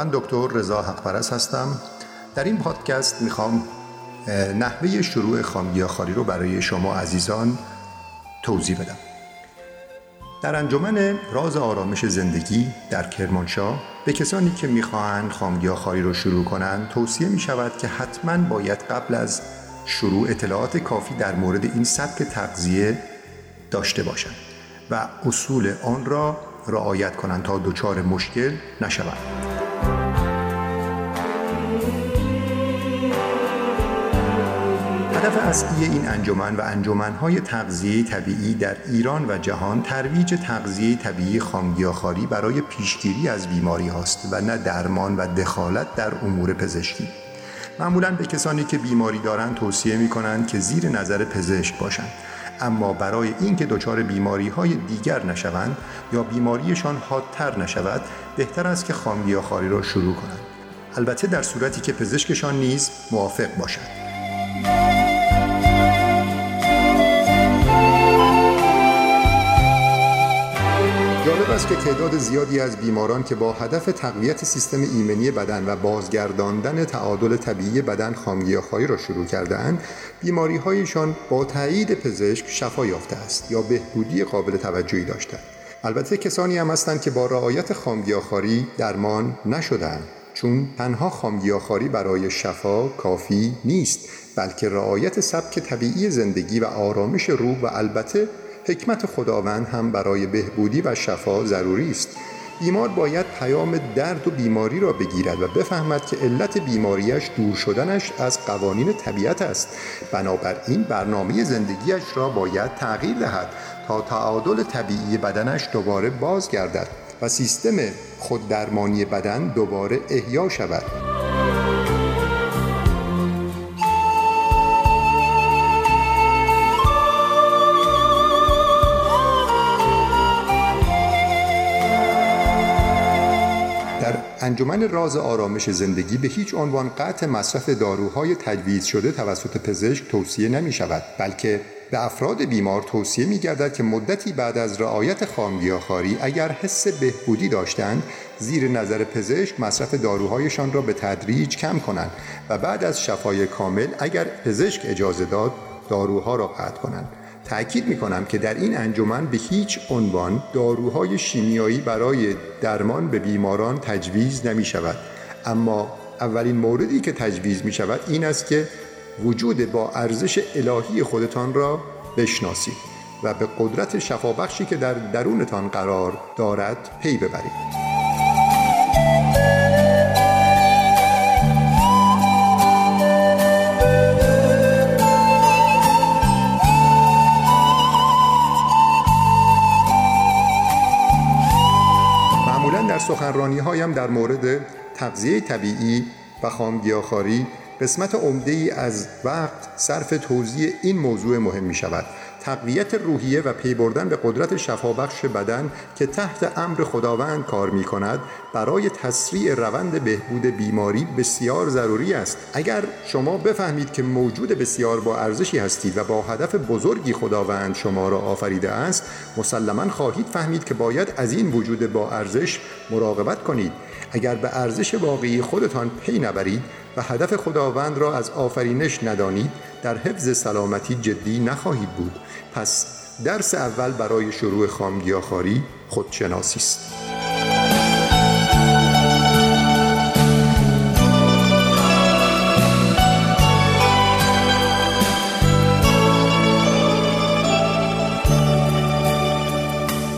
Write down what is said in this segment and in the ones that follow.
من دکتر رضا حقپرس هستم در این پادکست می‌خوام نحوه شروع خامگیاخواری رو برای شما عزیزان توضیح بدم در انجمن راز آرامش زندگی در کرمانشاه به کسانی که می‌خواهند خامگیاخواری رو شروع کنند توصیه می شود که حتما باید قبل از شروع اطلاعات کافی در مورد این سبک تغذیه داشته باشند و اصول آن را رعایت کنند تا دچار مشکل نشوند. هدف اصلی این انجمن و انجمنهای تغذیه طبیعی در ایران و جهان ترویج تغذیه طبیعی خامگیاخواری برای پیشگیری از بیماری هاست و نه درمان و دخالت در امور پزشکی. معمولا به کسانی که بیماری دارند توصیه می کنند که زیر نظر پزشک باشند. اما برای اینکه دچار بیماری های دیگر نشوند یا بیماریشان حادتر نشود بهتر است که خامگیاخواری را شروع کنند. البته در صورتی که پزشکشان نیز موافق باشد جالب است که تعداد زیادی از بیماران که با هدف تقویت سیستم ایمنی بدن و بازگرداندن تعادل طبیعی بدن خامگیاخواری را شروع کردهاند بیماریهایشان با تایید پزشک شفا یافته است یا بهبودی قابل توجهی داشتند. البته کسانی هم هستند که با رعایت خامگیاخواری درمان نشدند چون تنها خامگیاخواری برای شفا کافی نیست بلکه رعایت سبک طبیعی زندگی و آرامش روح و البته حکمت خداوند هم برای بهبودی و شفا ضروری است. بیمار باید پیام درد و بیماری را بگیرد و بفهمد که علت بیماریش دور شدنش از قوانین طبیعت است. بنابراین برنامه زندگیش را باید تغییر دهد تا تعادل طبیعی بدنش دوباره بازگردد و سیستم خوددرمانی بدن دوباره احیا شود. انجمن راز آرامش زندگی به هیچ عنوان قطع مصرف داروهای تجویز شده توسط پزشک توصیه نمی شود بلکه به افراد بیمار توصیه می گردد که مدتی بعد از رعایت خامگیاخواری اگر حس بهبودی داشتند زیر نظر پزشک مصرف داروهایشان را به تدریج کم کنند و بعد از شفای کامل اگر پزشک اجازه داد داروها را قطع کنند. تأکید می کنم که در این انجمن به هیچ عنوان داروهای شیمیایی برای درمان به بیماران تجویز نمی شود اما اولین موردی که تجویز می شود این است که وجود با ارزش الهی خودتان را بشناسید و به قدرت شفابخشی که در درونتان قرار دارد پی ببرید. سخنرانی هایم در مورد تغذیه طبیعی و خامگیاخواری قسمت عمده ای از وقت صرف توضیح این موضوع مهم می شود تقویت روحیه و پی بردن به قدرت شفابخش بدن که تحت امر خداوند کار می کند برای تسریع روند بهبود بیماری بسیار ضروری است. اگر شما بفهمید که موجود بسیار با ارزشی هستید و با هدف بزرگی خداوند شما را آفریده است مسلما خواهید فهمید که باید از این وجود با ارزش مراقبت کنید. اگر به ارزش واقعی خودتان پی نبرید و هدف خداوند را از آفرینش ندانید در حفظ سلامتی جدی نخواهید بود. پس درس اول برای شروع خامگیاخواری خودشناسی است.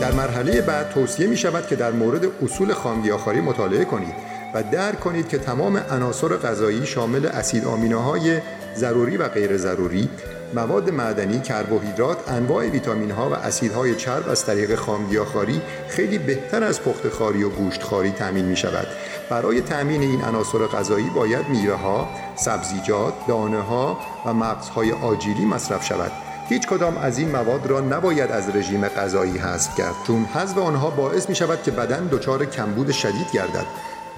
در مرحله بعد توصیه می شود که در مورد اصول خامگیاخواری مطالعه کنید و درک کنید که تمام عناصر غذایی شامل اسید آمینوهای ضروری و غیر ضروری مواد معدنی، کربوهیدرات، انواع ویتامین ها و اسیدهای چرب از طریق خامگیاخواری خیلی بهتر از پخت خاری و گوشت خاری تامین می شود. برای تامین این عناصر غذایی باید میوه ها، سبزیجات، دانه ها و مغزهای آجیلی مصرف شود. هیچ کدام از این مواد را نباید از رژیم غذایی حذف کرد چون حذف آنها باعث می شود که بدن دچار کمبود شدید گردد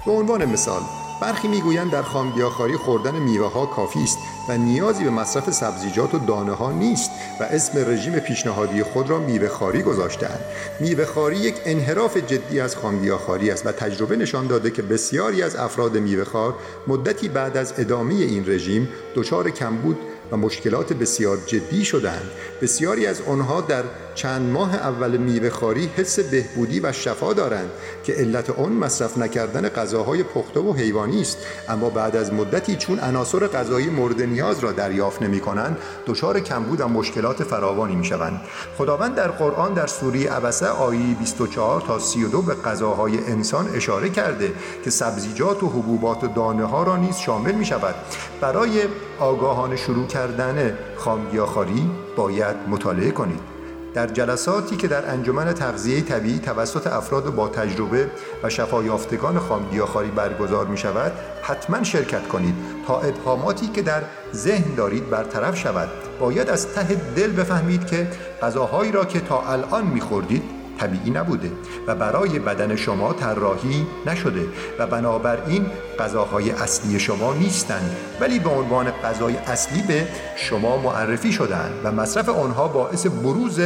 به عنوان مثال برخی می‌گویند در خامگیاخواری خوردن میوه ها کافی است و نیازی به مصرف سبزیجات و دانه ها نیست و اسم رژیم پیشنهادی خود را میوه خاری گذاشتهاند. میوه خاری یک انحراف جدی از خامگیاخواری است و تجربه نشان داده که بسیاری از افراد میوه خار مدتی بعد از ادامه این رژیم دچار کمبود و مشکلات بسیار جدی شدند بسیاری از آنها در چند ماه اول میوه خاری حس بهبودی و شفا دارند که علت آن مصرف نکردن غذاهای پخته و حیوانی است. اما بعد از مدتی چون عناصر غذایی مورد نیاز را دریافت نمی کنند دچار کمبود و مشکلات فراوانی می شوند. خداوند در قرآن در سوره عبسه آیه 24 تا 32 به غذاهای انسان اشاره کرده که سبزیجات و حبوبات و دانه ها را نیز شامل می شود. برای آگاهانه شروع کردن خامگیاخواری باید مطالعه کنید. در جلساتی که در انجمن تغذیه طبیعی توسط افراد با تجربه و شفایافتگان خامگیاخواری برگزار می شود حتما شرکت کنید تا ابهاماتی که در ذهن دارید برطرف شود. باید از ته دل بفهمید که غذاهایی را که تا الان میخوردید طبیعی نبوده و برای بدن شما طراحی نشده و بنابراین غذاهای اصلی شما نیستند ولی به عنوان غذای اصلی به شما معرفی شدند و مصرف آنها باعث بروز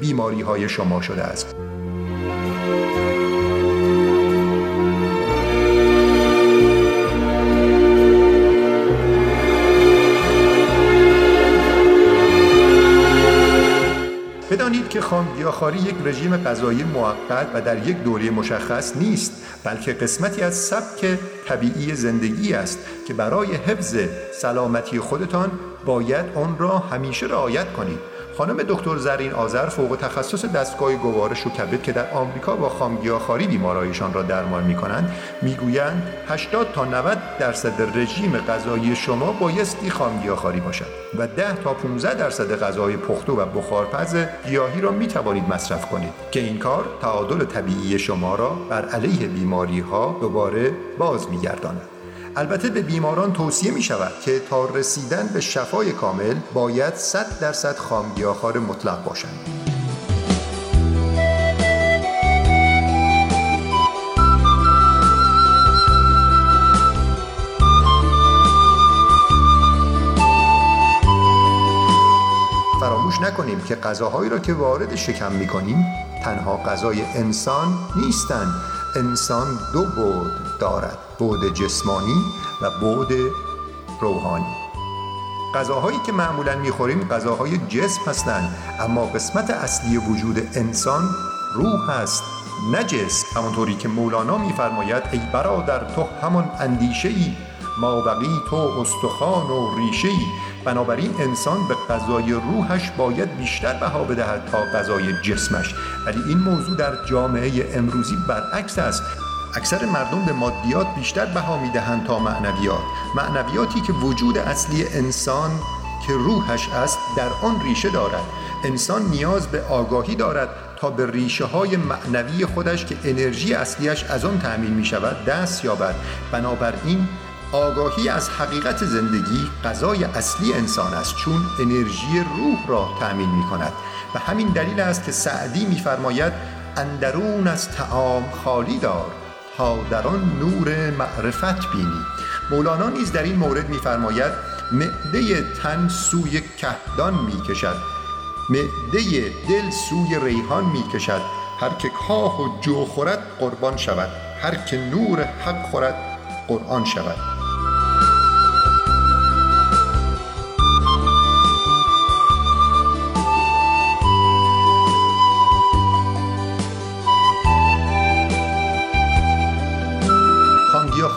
بیماری های شما شده است. که خامگیاخواری یک رژیم غذایی موقت و در یک دوره مشخص نیست بلکه قسمتی از سبک طبیعی زندگی است که برای حفظ سلامتی خودتان باید آن را همیشه رعایت کنید. خانم دکتر زرین آذر فوق تخصص دستگاه گوارش و کبد که در آمریکا با خامگیاخواری بیمارایشان را درمان می کنند می‌گویند 80 تا 90 درصد رژیم غذایی شما بایستی خامگیاخواری باشد و 10 تا 15 درصد غذای پخته و بخارپز گیاهی را می توانید مصرف کنید که این کار تعادل طبیعی شما را بر علیه بیماری ها دوباره باز می گرداند. البته به بیماران توصیه می شود که تا رسیدن به شفای کامل باید 100 درصد خامگیاخوار مطلق باشند. فراموش نکنیم که غذاهایی را که وارد شکم می کنیم تنها غذای انسان نیستند انسان دو بود دارد بود جسمانی و بود روحانی. غذاهایی که معمولا می‌خوریم غذاهای جسم هستند اما قسمت اصلی وجود انسان روح است نه جسم. همانطوری که مولانا میفرماید ای برادر تو همان اندیشه ای ما بقی تو استخوان و ریشه ای بنابراین انسان به غذای روحش باید بیشتر بها بدهد تا غذای جسمش. ولی این موضوع در جامعه امروزی برعکس است. اکثر مردم به مادیات بیشتر بها می‌دهند تا معنویات معنویاتی که وجود اصلی انسان که روحش است در آن ریشه دارد. انسان نیاز به آگاهی دارد تا به ریشه های معنوی خودش که انرژی اصلیش از آن تأمین می شود دست یابد. بنابراین آگاهی از حقیقت زندگی غذای اصلی انسان است چون انرژی روح را تأمین می کند و همین دلیل است که سعدی میفرماید اندرون از تعام خالی دار. تا در آن نور معرفت بینی. مولانا نیز در این مورد میفرماید معده تن سوی کهدان می‌کشد. معده دل سوی ریحان می‌کشد. هر که کاه و جو خورد قربان شود. هر که نور حق خورد قرآن شود.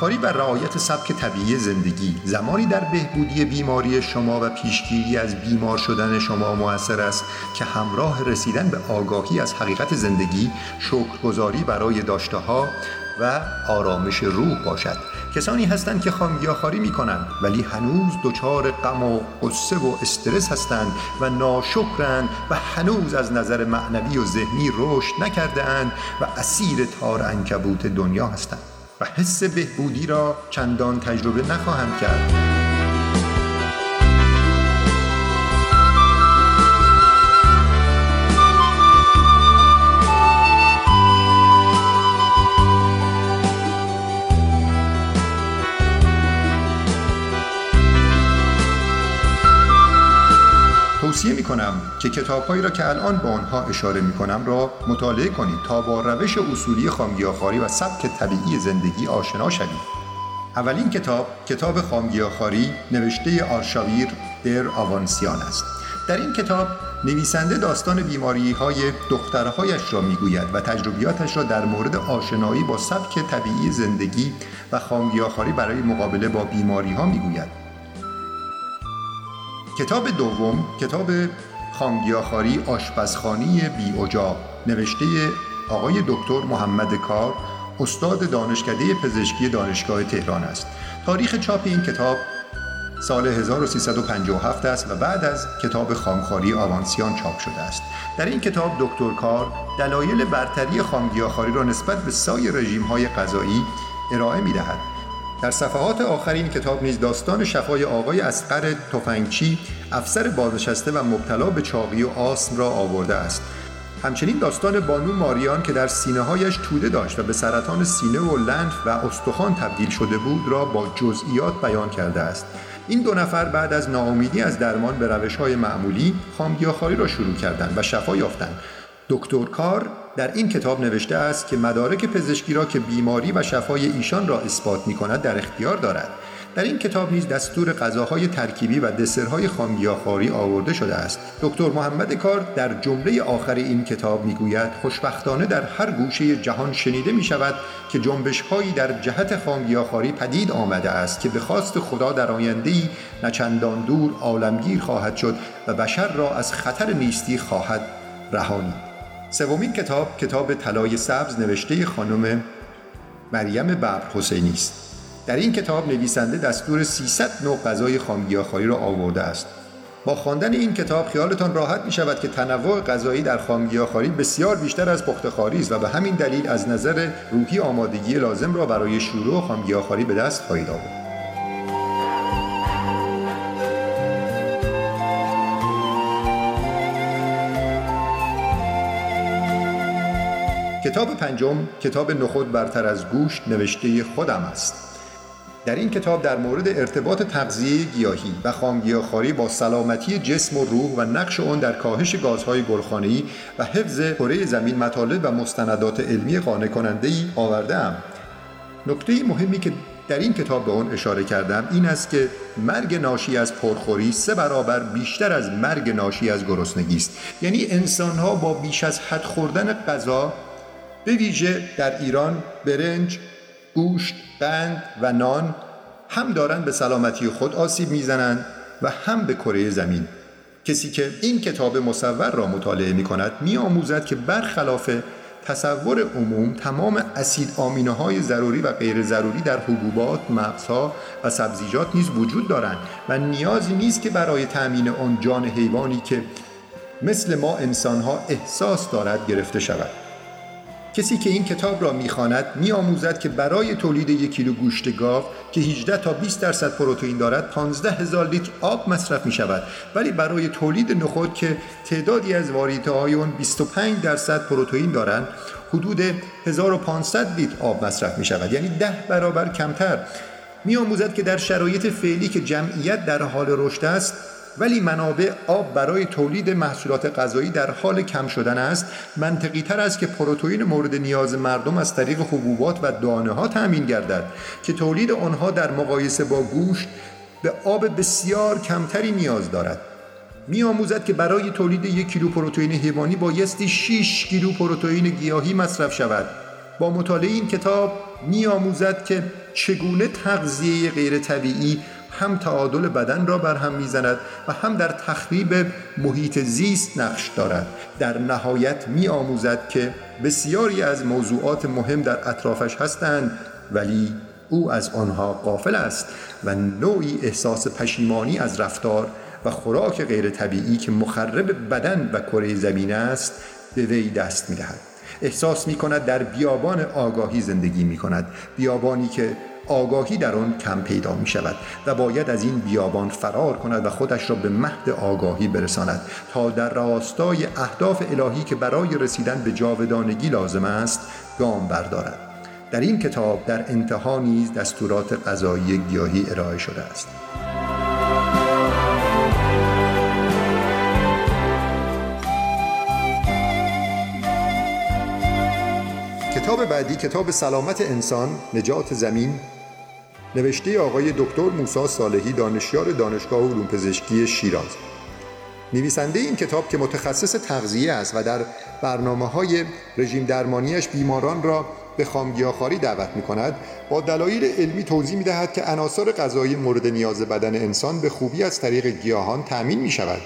و رعایت سبک طبیعی زندگی. زمانی در بهبودی بیماری شما و پیشگیری از بیمار شدن شما موثر است که همراه رسیدن به آگاهی از حقیقت زندگی شکرگزاری برای داشته ها و آرامش روح باشد. کسانی هستند که خامگیاخواری می کنند ولی هنوز دچار غم و قصه و استرس هستند و ناشکرند و هنوز از نظر معنوی و ذهنی رشد نکرده اند و اسیر تار انکبوت دنیا هستند. و حس بهبودی را چندان تجربه نخواهند کرد. توصیه می کنم که کتابهایی را که الان به آنها اشاره می کنم را مطالعه کنید تا با روش اصولی خامگیاخاری و سبک طبیعی زندگی آشنا شوید. اولین کتاب کتاب خامگیاخاری نوشته آرشاویر در آوانسیان است. در این کتاب نویسنده داستان بیماری های دخترهایش را می‌گوید و تجربیاتش را در مورد آشنایی با سبک طبیعی زندگی و خامگیاخاری برای مقابله با بیماری ها می‌گوید. کتاب دوم کتاب خامگیاخاری آشپزخانی بی اجا نوشته آقای دکتر محمد کار استاد دانشکده پزشکی دانشگاه تهران است. تاریخ چاپ این کتاب سال 1357 است و بعد از کتاب خامخاری آوانسیان چاپ شده است. در این کتاب دکتر کار دلایل برتری خامگیاخاری را نسبت به سایر رژیم‌های غذایی ارائه می‌دهد. در صفحات آخر این کتاب نیز داستان شفای آقای اسقر تفنگچی افسر بازنشسته و مبتلا به چاقی و آسم را آورده است. همچنین داستان بانو ماریان که در سینه هایش توده داشت و به سرطان سینه و لنف و استخوان تبدیل شده بود را با جزئیات بیان کرده است. این دو نفر بعد از ناامیدی از درمان به روش های معمولی خامگیاخواری را شروع کردند و شفا یافتند. دکتر کار در این کتاب نوشته است که مدارک پزشکی را که بیماری و شفای ایشان را اثبات می کند در اختیار دارد. در این کتاب نیز دستور غذاهای ترکیبی و دسرهای خامگیاخواری آورده شده است. دکتر محمد کار در جمله آخر این کتاب می‌گوید خوشبختانه در هر گوشه جهان شنیده می شود که جنبش هایی در جهت خامگیاخواری پدید آمده است که به خواست خدا در آینده نچندان دور عالمگیر خواهد شد و بشر را از خطر نیستی خواهد رهانید سومین کتاب کتاب طلای سبز نوشته خانم مریم ببر حسینی است. در این کتاب نویسنده دستور 300 نوع غذای خامگیاخواری را آورده است. با خواندن این کتاب خیالتان راحت می شود که تنوع غذایی در خامگیاخواری بسیار بیشتر از پختخواری است و به همین دلیل از نظر روحی آمادگی لازم را برای شروع خامگیاخواری به دست خواهید آورد. کتاب پنجم کتاب نخود برتر از گوشت نوشته خودم است در این کتاب در مورد ارتباط تغذیه گیاهی و خامگیاخواری با سلامتی جسم و روح و نقش آن در کاهش گازهای گلخانه‌ای و حفظ کره زمین مطالب و مستندات علمی قانع کننده ای آورده ام. نکته مهمی که در این کتاب به آن اشاره کردم این است که مرگ ناشی از پرخوری سه برابر بیشتر از مرگ ناشی از گرسنگی است یعنی انسانها با بیش از حد خوردن غذا به ویژه در ایران برنج گوشت، قند و نان هم دارند به سلامتی خود آسیب می‌زنند و هم به کره زمین. کسی که این کتاب مصور را مطالعه می کند می آموزد که برخلاف تصور عموم تمام اسید آمینه های ضروری و غیر ضروری در حبوبات، مغزها و سبزیجات نیز وجود دارند و نیازی نیست که برای تأمین آن جان حیوانی که مثل ما انسانها احساس دارد گرفته شود. کسی که این کتاب را می‌خواند میآموزد که برای تولید یک کیلو گوشت گاو که 18 تا 20 درصد پروتئین دارد 15 هزار لیتر آب مصرف می شود ولی برای تولید نخود که تعدادی از واریته های اون 25 درصد پروتئین دارند حدود 1500 لیتر آب مصرف می شود یعنی ده برابر کمتر. می آموزد که در شرایط فعلی که جمعیت در حال رشد است ولی منابع آب برای تولید محصولات غذایی در حال کم شدن است. منطقی تر است که پروتئین مورد نیاز مردم از طریق حبوبات و دانه ها تأمین گردد که تولید آنها در مقایسه با گوشت به آب بسیار کمتری نیاز دارد. می آموزد که برای تولید یک کیلو پروتئین حیوانی بایستی 6 کیلو پروتئین گیاهی مصرف شود. با مطالعه این کتاب می آموزد که چگونه تغذیه غیر طبیعی هم تعادل بدن را بر هم می‌زند و هم در تخریب محیط زیست نقش دارد در نهایت می آموزد که بسیاری از موضوعات مهم در اطرافش هستند ولی او از آنها قافل است و نوعی احساس پشیمانی از رفتار و خوراک غیر طبیعی که مخرب بدن و کره زمین است به وی دست می دهد. احساس می کند در بیابان آگاهی زندگی می کند بیابانی که آگاهی در آن کم پیدا می شود و باید از این بیابان فرار کند و خودش را به مهد آگاهی برساند تا در راستای اهداف الهی که برای رسیدن به جاودانگی لازم است گام بردارد. در این کتاب در انتها نیز دستورات غذایی گیاهی ارائه شده است. کتاب بعدی کتاب سلامت انسان نجات زمین نوشته آقای دکتر موسی صالحی دانشیار دانشگاه علوم پزشکی شیراز. نویسنده این کتاب که متخصص تغذیه است و در برنامه های رژیم درمانیش بیماران را به خامگیاخواری دعوت می کند با دلایل علمی توضیح می دهد که عناصر غذایی مورد نیاز بدن انسان به خوبی از طریق گیاهان تأمین می شود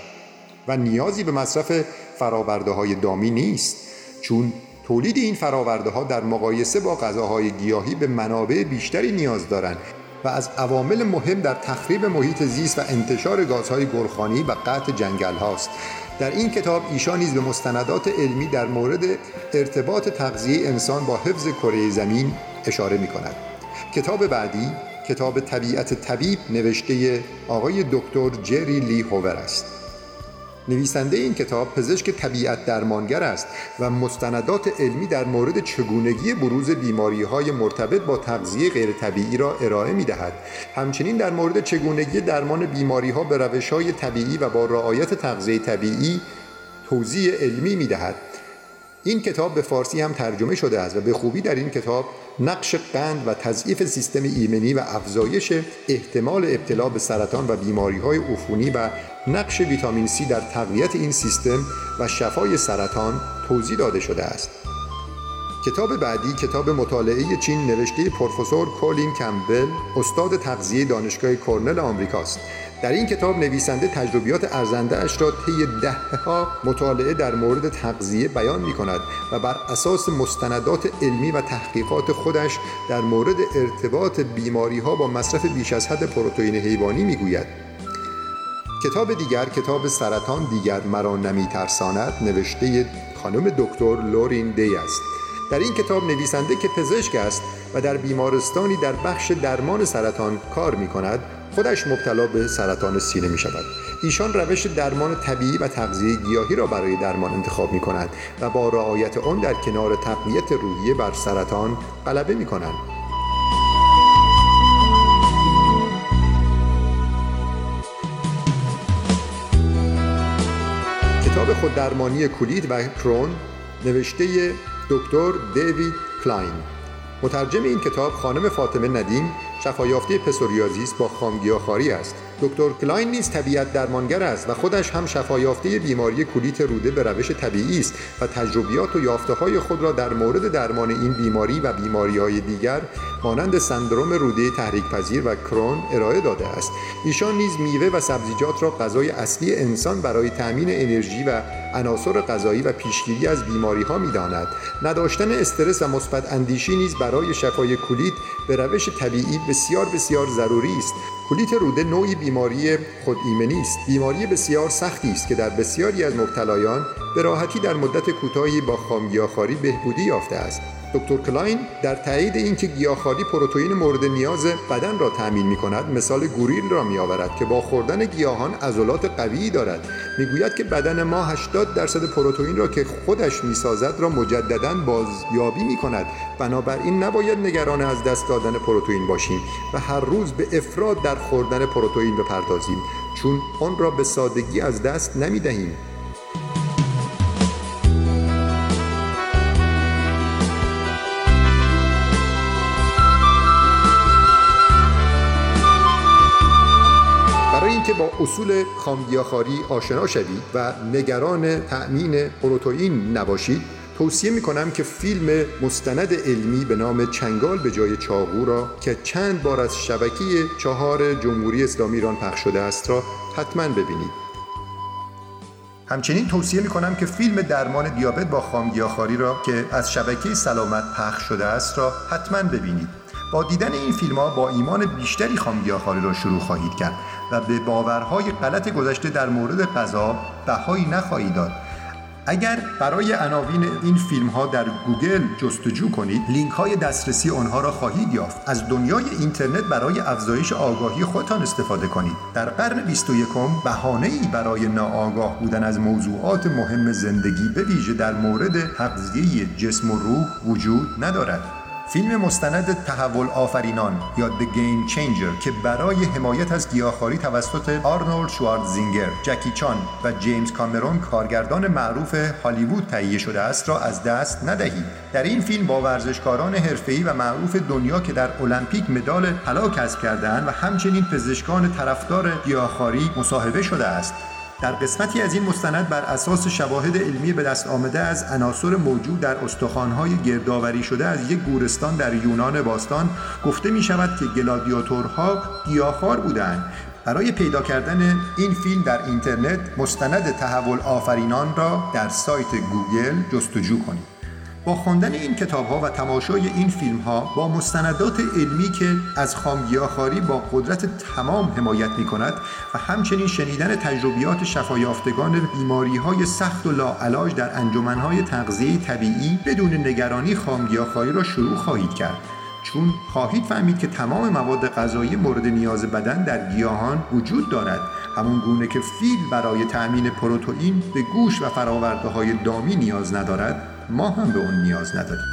و نیازی به مصرف فراورده های دامی نیست. چون تولید این فراورده ها در مقایسه با غذاهای گیاهی به منابع بیشتری نیاز دارند و از عوامل مهم در تخریب محیط زیست و انتشار گازهای گلخانی و قطع جنگل هاست در این کتاب ایشان نیز به مستندات علمی در مورد ارتباط تغذیه انسان با حفظ کره زمین اشاره می کند کتاب بعدی کتاب طبیعت طبیب نوشته آقای دکتر جری لی هوور است. نویسنده این کتاب پزشک طبیعت درمانگر است و مستندات علمی در مورد چگونگی بروز بیماری های مرتبط با تغذیه غیر طبیعی را ارائه می دهد. همچنین در مورد چگونگی درمان بیماری ها به روش های طبیعی و با رعایت تغذیه طبیعی توضیح علمی می دهد. این کتاب به فارسی هم ترجمه شده است و به خوبی در این کتاب نقش قند و تضعیف سیستم ایمنی و افزایش احتمال ابتلا به سرطان و بیماری های عفونی و نقش ویتامین C در تقویت این سیستم و شفای سرطان توضیح داده شده است. کتاب بعدی کتاب مطالعه چین نوشته پروفسور کولین کمبل استاد تغذیه دانشگاه کرنل آمریکاست در این کتاب نویسنده تجربیات ارزنده اش را طی ها مطالعه در مورد تغذیه بیان می کند و بر اساس مستندات علمی و تحقیقات خودش در مورد ارتباط بیماری ها با مصرف بیش از حد پروتئین حیوانی می گوید. کتاب دیگر کتاب سرطان دیگر مرا نمی ترساند نوشته خانم دکتر لورین دی است. در این کتاب نویسنده که پزشک است و در بیمارستانی در بخش درمان سرطان کار می کند خودش مبتلا به سرطان سینه می شود ایشان روش درمان طبیعی و تغذیه گیاهی را برای درمان انتخاب می کنند و با رعایت آن در کنار تقویت روحیه بر سرطان غلبه می کنند خوددرمانی کولیت و کرون نوشته دکتر دیوید کلاین. مترجم این کتاب خانم فاطمه ندیم شفایافته پسوریازیس با خامگیاهخواری است. دکتر کلاین نیز طبیعت درمانگر است و خودش هم شفایافته بیماری کولیت روده به روش طبیعی است و تجربیات و یافته های خود را در مورد درمان این بیماری و بیماری های دیگر مانند سندروم روده تحریک پذیر و کرون ارائه داده است. ایشان نیز میوه و سبزیجات را غذای اصلی انسان برای تأمین انرژی و عناصر غذایی و پیشگیری از بیماری ها می‌داند. نداشتن استرس و مثبت اندیشی نیز برای شفای کلیت به روش طبیعی بسیار بسیار ضروری است. کلیت روده نوعی بیماری خود ایمنی است بیماری بسیار سختی است که در بسیاری از مبتلایان به راحتی در مدت کوتاهی با خامگیاخواری بهبودی یافته است. دکتر کلاین در تایید اینکه گیاهخواری پروتئین مورد نیاز بدن را تأمین می کند مثال گوریل را می آورد که با خوردن گیاهان عضلات قوی دارد. می‌گوید که بدن ما 80 درصد پروتئین را که خودش می‌سازد را مجددا بازیابی می کند بنابراین نباید نگران از دست دادن پروتئین باشیم و هر روز به افراد در خوردن پروتئین بپردازیم چون آن را به سادگی از دست نمی دهیم که با اصول خامگیاخواری آشنا شوید و نگران تأمین پروتئین نباشید توصیه می کنم که فیلم مستند علمی به نام چنگال به جای چاقو را که چند بار از شبکه چهار جمهوری اسلامی ایران پخش شده است را حتما ببینید. همچنین توصیه می کنم که فیلم درمان دیابت با خامگیاخواری را که از شبکه سلامت پخش شده است را حتما ببینید. با دیدن این فیلم ها با ایمان بیشتری خامگیاخواری را شروع خواهید کرد و به باورهای غلط گذشته در مورد غذا بهایی نخواهید داد. اگر برای عناوین این فیلم ها در گوگل جستجو کنید لینک های دسترسی آنها را خواهید یافت. از دنیای اینترنت برای افزایش آگاهی خودتان استفاده کنید. در قرن 21 بهانه ای برای ناآگاه بودن از موضوعات مهم زندگی به ویژه در مورد تغذیه جسم و روح وجود ندارد. فیلم مستند تحول آفرینان یا The Game Changer که برای حمایت از گیاهخواری توسط آرنولد شواردزینگر، جکی چان و جیمز کامرون کارگردان معروف هالیوود تهیه شده است را از دست ندهید. در این فیلم با ورزشکاران حرفه‌ای و معروف دنیا که در المپیک مدال طلا کسب کردهاند و همچنین پزشکان طرفدار گیاهخواری مصاحبه شده است. در قسمتی از این مستند بر اساس شواهد علمی به دست آمده از عناصر موجود در استخوان‌های گردآوری شده از یک گورستان در یونان باستان گفته می شود که گلادیاتورها گیاهخوار بودند برای پیدا کردن این فیلم در اینترنت مستند تحول آفرینان را در سایت گوگل جستجو کنید. با خواندن این کتاب ها و تماشای این فیلم ها با مستندات علمی که از خامگیاخاری با قدرت تمام حمایت می کند و همچنین شنیدن تجربیات شفایافتگان بیماری های سخت و لاعلاج در انجمن های تغذیه طبیعی بدون نگرانی خامگیاخاری را شروع خواهید کرد. چون خواهید فهمید که تمام مواد غذایی مورد نیاز بدن در گیاهان وجود دارد همون گونه که فیل برای تأمین پروتئین به گوش و فراورده های دامی نیاز ندارد ما هم به اون نیاز نداریم.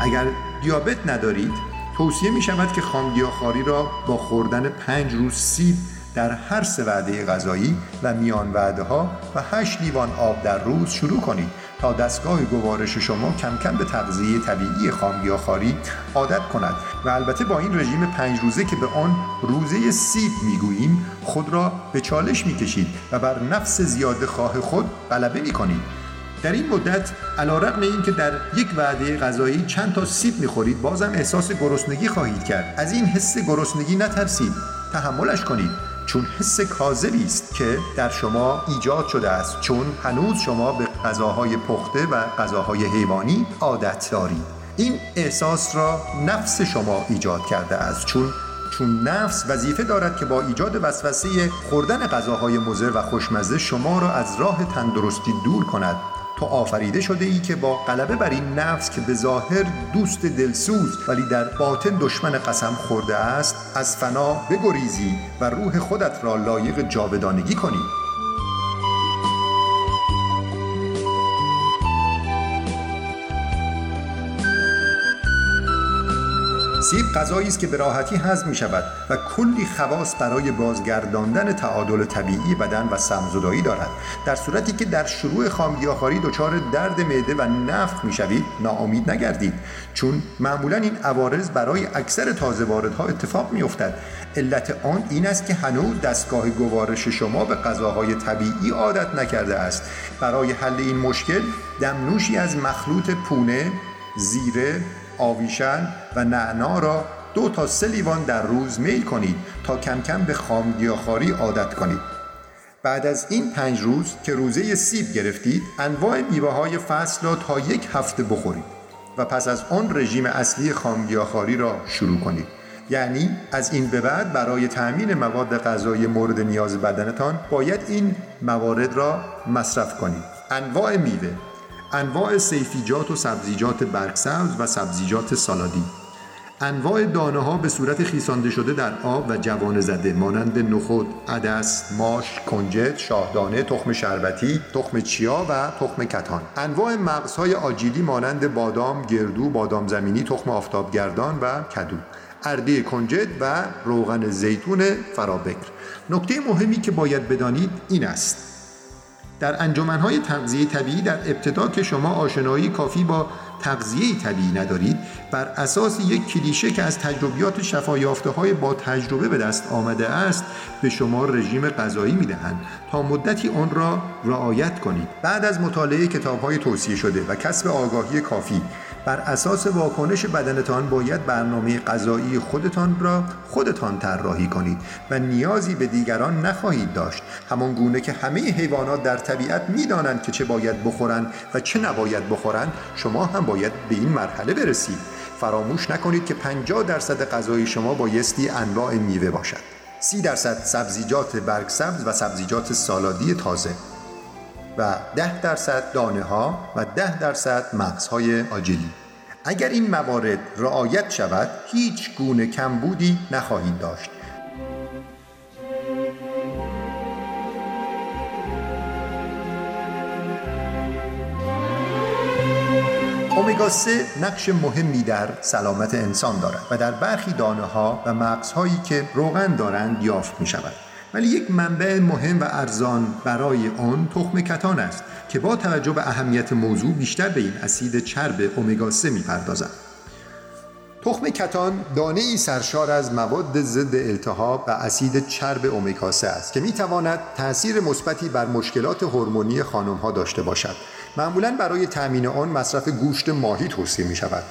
اگر دیابت ندارید توصیه می شود که خامگیاخواری را با خوردن پنج روز سیب در هر سه وعده غذایی و میان وعده ها و هشت لیوان آب در روز شروع کنید. تا دستگاه گوارش شما کم کم به تغذیه طبیعی خامگیاخواری عادت کند. و البته با این رژیم پنج روزه که به آن روزه سیب می‌گوییم خود را به چالش می‌کشید و بر نفس زیاده خواه خود غلبه می‌کنید. در این مدت علیرغم اینکه در یک وعده غذایی چند تا سیب می‌خورید بازم احساس گرسنگی خواهید کرد. از این حس گرسنگی نترسید. تحملش کنید. چون حس کاذبی است که در شما ایجاد شده است چون هنوز شما به غذاهای پخته و غذاهای حیوانی عادت دارید. این احساس را نفس شما ایجاد کرده است. چون چون نفس وظیفه دارد که با ایجاد وسوسه خوردن غذاهای مضر و خوشمزه شما را از راه تندرستی دور کند. تو آفریده شده ای که با غلبه بر این نفس که به ظاهر دوست دلسوز ولی در باطن دشمن قسم خورده است از فنا بگریزی و روح خودت را لایق جاودانگی کنی. سیب غذایی است که به راحتی هضم می شود و کلی خواص برای بازگرداندن تعادل طبیعی بدن و سمزدایی دارد. در صورتی که در شروع خامگیاخواری دچار درد معده و نفخ می شوید ناامید نگردید. چون معمولا این عوارض برای اکثر تازه واردها اتفاق می افتد علت آن این است که هنوز دستگاه گوارش شما به غذاهای طبیعی عادت نکرده است. برای حل این مشکل دمنوشی از مخلوط پونه زیره آویشن و نعنا را دو تا سه لیوان در روز میل کنید تا کم کم به خامگیاخواری عادت کنید. بعد از این پنج روز که روزه سیب گرفتید انواع میوه های فصل را تا یک هفته بخورید و پس از آن رژیم اصلی خامگیاخواری را شروع کنید. یعنی از این به بعد برای تأمین مواد غذایی مورد نیاز بدنتان باید این موارد را مصرف کنید. انواع میوه انواع سیفیجات و سبزیجات برگسبز و سبزیجات سالادی انواع دانه ها به صورت خیسانده شده در آب و جوان زده مانند نخود، عدس، ماش، کنجد، شاهدانه، تخم شربتی، تخم چیا و تخم کتان. انواع مغزهای آجیلی مانند بادام، گردو، بادام زمینی، تخم آفتابگردان و کدو. ارده کنجد و روغن زیتون فرابکر. نکته مهمی که باید بدانید این است در انجمنهای تغذیه طبیعی در ابتدا که شما آشنایی کافی با تغذیه طبیعی ندارید بر اساس یک کلیشه که از تجربیات شفایافته های با تجربه به دست آمده است به شما رژیم غذایی می‌دهند تا مدتی آن را رعایت کنید. بعد از مطالعه کتاب های توصیه شده و کسب آگاهی کافی بر اساس واکنش بدنتان باید برنامه غذایی خودتان را خودتان طراحی کنید و نیازی به دیگران نخواهید داشت. همان گونه که همه حیوانات در طبیعت می‌دانند که چه باید بخورند و چه نباید بخورند شما هم باید به این مرحله برسید. فراموش نکنید که 50 درصد غذای شما بایستی انواع میوه باشد. 30 درصد سبزیجات برگسبز و سبزیجات سالادی تازه. و 10 درصد دانه ها و 10 درصد مغزهای آجلی اگر این موارد رعایت شود هیچ گونه کمبودی نخواهید داشت اومگا 3 نقش مهمی در سلامت انسان دارد و در برخی دانه ها و مغزهایی که روغن دارند یافت می شود. ولی یک منبع مهم و ارزان برای آن تخم کتان است که با توجه به اهمیت موضوع بیشتر به این اسید چرب امگا 3 می‌پردازد. تخم کتان دانه ای سرشار از مواد ضد التهاب و اسید چرب امگا 3 است که می تواند تاثیر مثبتی بر مشکلات هورمونی خانم ها داشته باشد. معمولا برای تامین آن مصرف گوشت ماهی توصیه می شود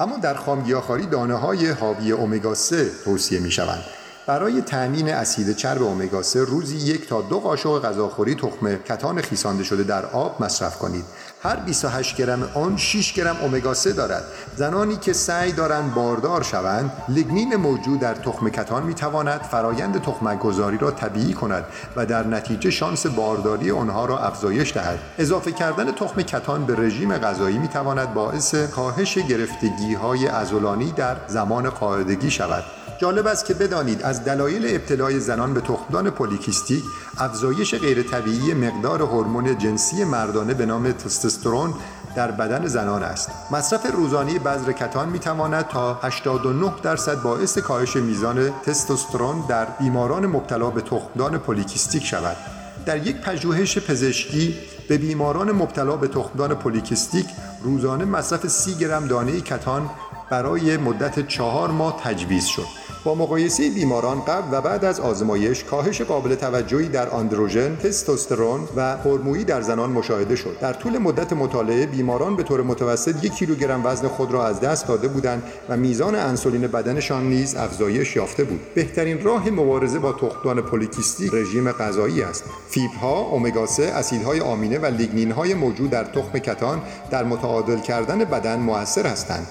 اما در خامگیاخواری دانه های حاوی امگا 3 توصیه می شوند برای تأمین اسید چرب امگا 3 روزی یک تا دو قاشق غذاخوری تخم کتان خیسانده شده در آب مصرف کنید. هر 28 گرم آن 6 گرم امگا 3 دارد. زنانی که سعی دارند باردار شوند لیگنین موجود در تخم کتان می تواند فرایند تخمک گذاری را طبیعی کند و در نتیجه شانس بارداری آنها را افزایش دهد. اضافه کردن تخم کتان به رژیم غذایی می تواند باعث کاهش گرفتگی های عضلانی در زمان قاعدگی شود. جالب است که بدانید از دلایل ابتلای زنان به تخمدان پولیکیستیک افزایش غیر طبیعی مقدار هورمون جنسی مردانه به نام تستوسترون در بدن زنان است. مصرف روزانه بذر کتان می تواند تا 89 درصد باعث کاهش میزان تستوسترون در بیماران مبتلا به تخمدان پولیکیستیک شود. در یک پژوهش پزشکی به بیماران مبتلا به تخمدان پولیکیستیک روزانه مصرف 30 گرم دانه کتان برای مدت چهار ماه تجویز شد. با مقایسه بیماران قبل و بعد از آزمایش کاهش قابل توجهی در آندروژن، تستوسترون و هورمونی در زنان مشاهده شد. در طول مدت مطالعه بیماران به طور متوسط یک کیلوگرم وزن خود را از دست داده بودند و میزان انسولین بدنشان نیز افزایش یافته بود. بهترین راه مبارزه با تخمدان پولیکیستی رژیم غذایی است. فیبرها، امگا 3، اسیدهای آمینه و لیگنینهای موجود در تخم کتان در متعادل کردن بدن موثر هستند.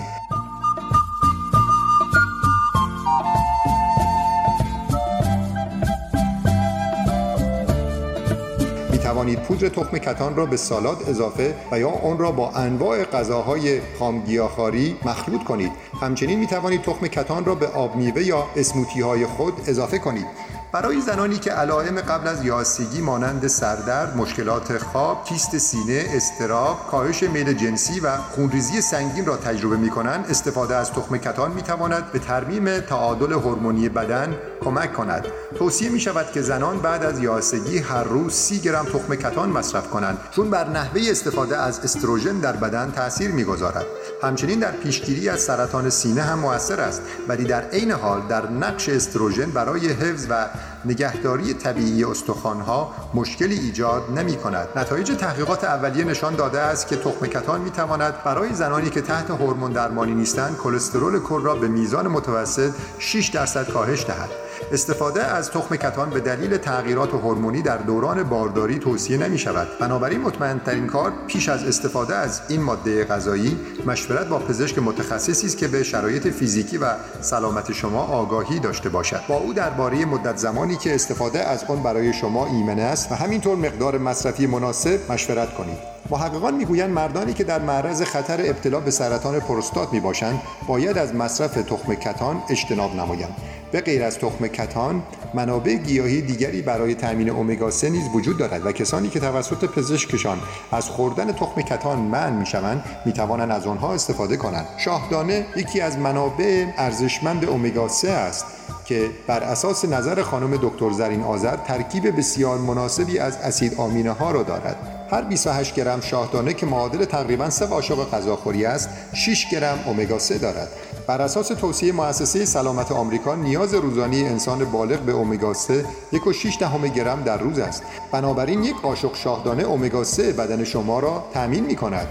پودر تخم کتان را به سالاد اضافه و یا آن را با انواع غذاهای خامگیاخواری مخلوط کنید. همچنین می توانید تخم کتان را به آب میوه یا اسموتی های خود اضافه کنید. برای زنانی که علائم قبل از یاسیگی مانند سردرد، مشکلات خواب، کیست سینه، استراب، کاهش میل جنسی و خونریزی سنگین را تجربه می کنند، استفاده از تخم کتان می تواند به ترمیم تعادل هورمونی بدن کمک کند. توصیه می شود که زنان بعد از یاسگی هر روز 30 گرم تخم کتان مصرف کنند چون بر نحوه استفاده از استروژن در بدن تاثیر می‌گذارد. همچنین در پیشگیری از سرطان سینه هم موثر است ولی در عین حال در نقش استروژن برای حفظ و نگهداری طبیعی استخوانها مشکلی ایجاد نمی کند. نتایج تحقیقات اولیه نشان داده است که تخم کتان می تواند برای زنانی که تحت هورمون درمانی نیستند کلسترول کل را به میزان متوسط 6 درصد کاهش دهد. استفاده از تخم کتان به دلیل تغییرات هورمونی در دوران بارداری توصیه نمی شود بنابراین مطمئن ترین کار پیش از استفاده از این ماده غذایی مشورت با پزشک متخصصی است که به شرایط فیزیکی و سلامت شما آگاهی داشته باشد. با او درباره مدت زمانی که استفاده از آن برای شما ایمنه است و همینطور مقدار مصرفی مناسب مشورت کنید. محققان می‌گویند مردانی که در معرض خطر ابتلا به سرطان پروستات می باشند باید از مصرف تخم کتان اجتناب نمایند. به غیر از تخم کتان منابع گیاهی دیگری برای تامین امگا 3 نیز وجود دارد و کسانی که توسط پزشکشان از خوردن تخم کتان منع می‌شوند می‌توانند از آنها استفاده کنند. شاهدانه یکی از منابع ارزشمند امگا 3 است. که بر اساس نظر خانم دکتر زرین آذر ترکیب بسیار مناسبی از اسید آمینه ها را دارد. هر 28 گرم شاهدانه که معادل تقریبا 3 قاشق غذاخوری است 6 گرم امگا 3 دارد. بر اساس توصیه مؤسسه سلامت آمریکا نیاز روزانه انسان بالغ به امگا 3 1.6 دهم گرم در روز است. بنابراین یک قاشق شاهدانه امگا 3 بدن شما را تامین می کند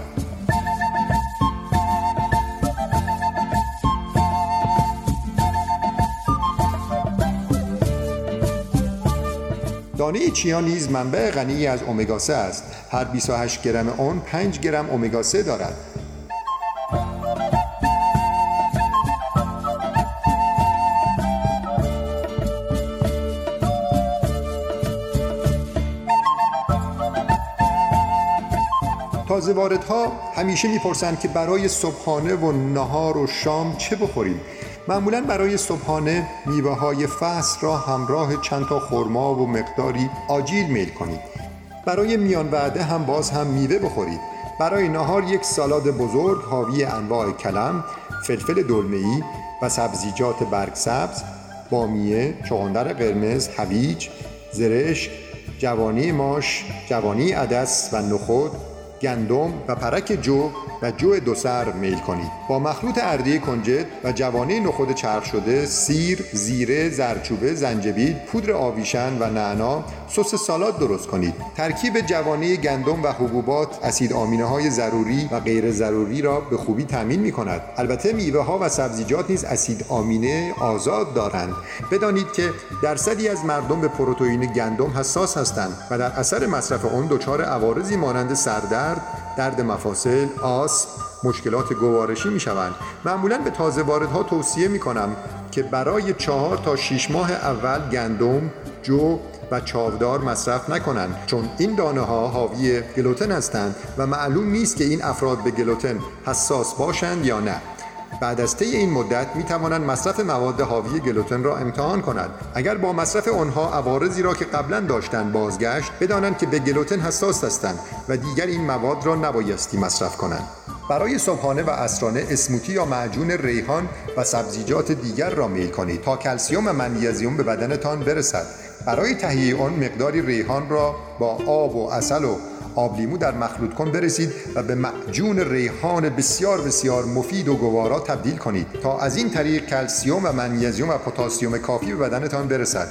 دانه چیا نیز منبع غنی از امگا 3 است. هر 28 گرم آن 5 گرم امگا 3 دارد. تازه واردها همیشه می‌پرسند که برای صبحانه و نهار و شام چه بخوریم. معمولا برای صبحانه میوه های فصل را همراه چند تا خرما و مقداری آجیل میل کنید. برای میان وعده هم باز هم میوه بخورید. برای نهار یک سالاد بزرگ حاوی انواع کلم، فلفل دلمه‌ای و سبزیجات برگ سبز، بامیه، چغندر قرمز، هویج، زرشک، جوانی ماش، جوانی عدس و نخود گندم و پرک جو و جو دو سر میل کنید. با مخلوط اردی کنجد و جوانه نخود چرخ شده سیر زیره زرچوبه زنجبیل پودر آویشن و نعنا سس سالاد درست کنید. ترکیب جوانه گندم و حبوبات اسید آمینه های ضروری و غیر ضروری را به خوبی تامین می کند البته میوه ها و سبزیجات نیز اسید آمینه آزاد دارند. بدانید که درصدی از مردم به پروتئین گندم حساس هستند و در اثر مصرف آن دچار عوارضی مانند سردرد درد مفاصل آسم مشکلات گوارشی می شوند معمولا به تازه واردها توصیه می کنم که برای چهار تا 6 ماه اول گندم جو و چاودار مصرف نکنند چون این دانه ها حاوی گلوتن هستند و معلوم نیست که این افراد به گلوتن حساس باشند یا نه. بعد از طی این مدت می توانند مصرف مواد حاوی گلوتن را امتحان کنند. اگر با مصرف آنها عوارضی را که قبلا داشتند بازگشت بدانند که به گلوتن حساس هستند و دیگر این مواد را نبایستی مصرف کنند. برای صبحانه و عصرانه اسموتی یا معجون ریحان و سبزیجات دیگر را میل کنید تا کلسیوم و منیزیم به بدنتان برسد. برای تهیه آن مقداری ریحان را با آب و اصل و آب لیمو در مخلوط کن برسید و به معجون ریحان بسیار بسیار مفید و گوارا تبدیل کنید تا از این طریق کلسیوم و منیزیم و پتاسیم کافی به بدنتان برسد.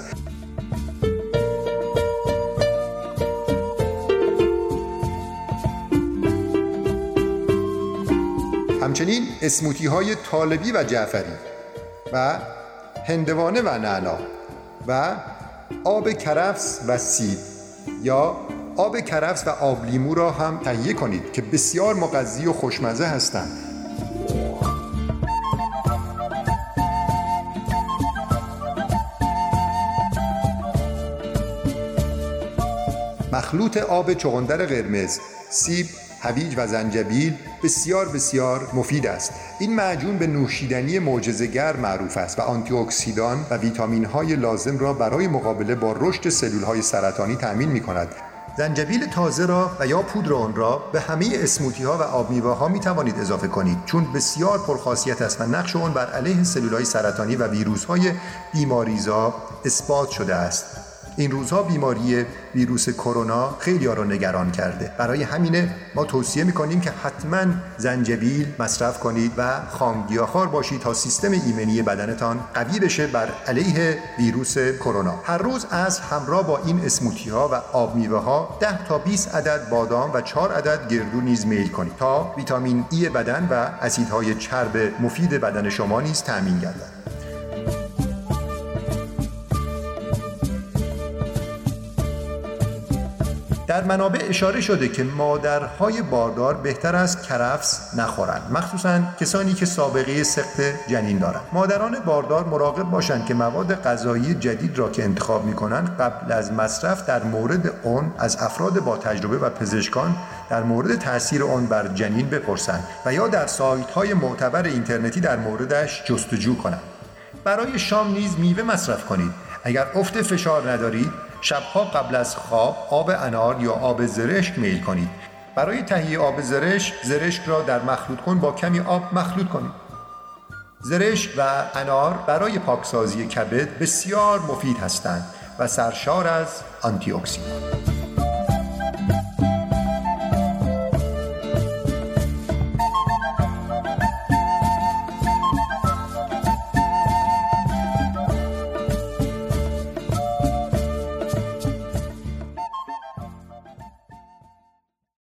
همچنین اسموتی های طالبی و جعفری و هندوانه و نعنا و آب کرفس و سیب یا آب کرفس و آب لیمو را هم تهیه کنید که بسیار مغذی و خوشمزه هستند. مخلوط آب چغندر قرمز سیب هویج و زنجبیل بسیار بسیار مفید است. این معجون به نوشیدنی معجزه‌گر معروف است و آنتی اکسیدان و ویتامین های لازم را برای مقابله با رشد سلول های سرطانی تأمین می کند زنجبیل تازه را و یا پودر آن را به همه اسموتی ها و آب میوه ها می توانید اضافه کنید چون بسیار پرخاصیت است و نقش آن بر علیه سلول های سرطانی و ویروس های بیماریزا اثبات شده است. این روزها بیماری ویروس کرونا خیلی ها را نگران کرده. برای همینه ما توصیه می‌کنیم که حتما زنجبیل مصرف کنید و خامگیاخوار باشید تا سیستم ایمنی بدنتان قوی بشه بر علیه ویروس کرونا. هر روز از همراه با این اسموتی ها و آب میوه ها 10 تا 20 عدد بادام و 4 عدد گردو نیز میل کنید تا ویتامین ای بدن و اسیدهای چرب مفید بدن شما نیز تامین گردد. در منابع اشاره شده که مادرهای باردار بهتر است کرفس نخورند مخصوصا کسانی که سابقه سخت جنین دارند. مادران باردار مراقب باشند که مواد غذایی جدید را که انتخاب می کنند قبل از مصرف در مورد آن از افراد با تجربه و پزشکان در مورد تاثیر آن بر جنین بپرسند و یا در سایت های معتبر اینترنتی در موردش جستجو کنند. برای شام نیز میوه مصرف کنید. اگر افت فشار ندارید شبها قبل از خواب آب انار یا آب زرشک میل کنید. برای تهیه آب زرشک زرشک را در مخلوط کن با کمی آب مخلوط کنید. زرشک و انار برای پاکسازی کبد بسیار مفید هستند و سرشار از آنتی اکسیدان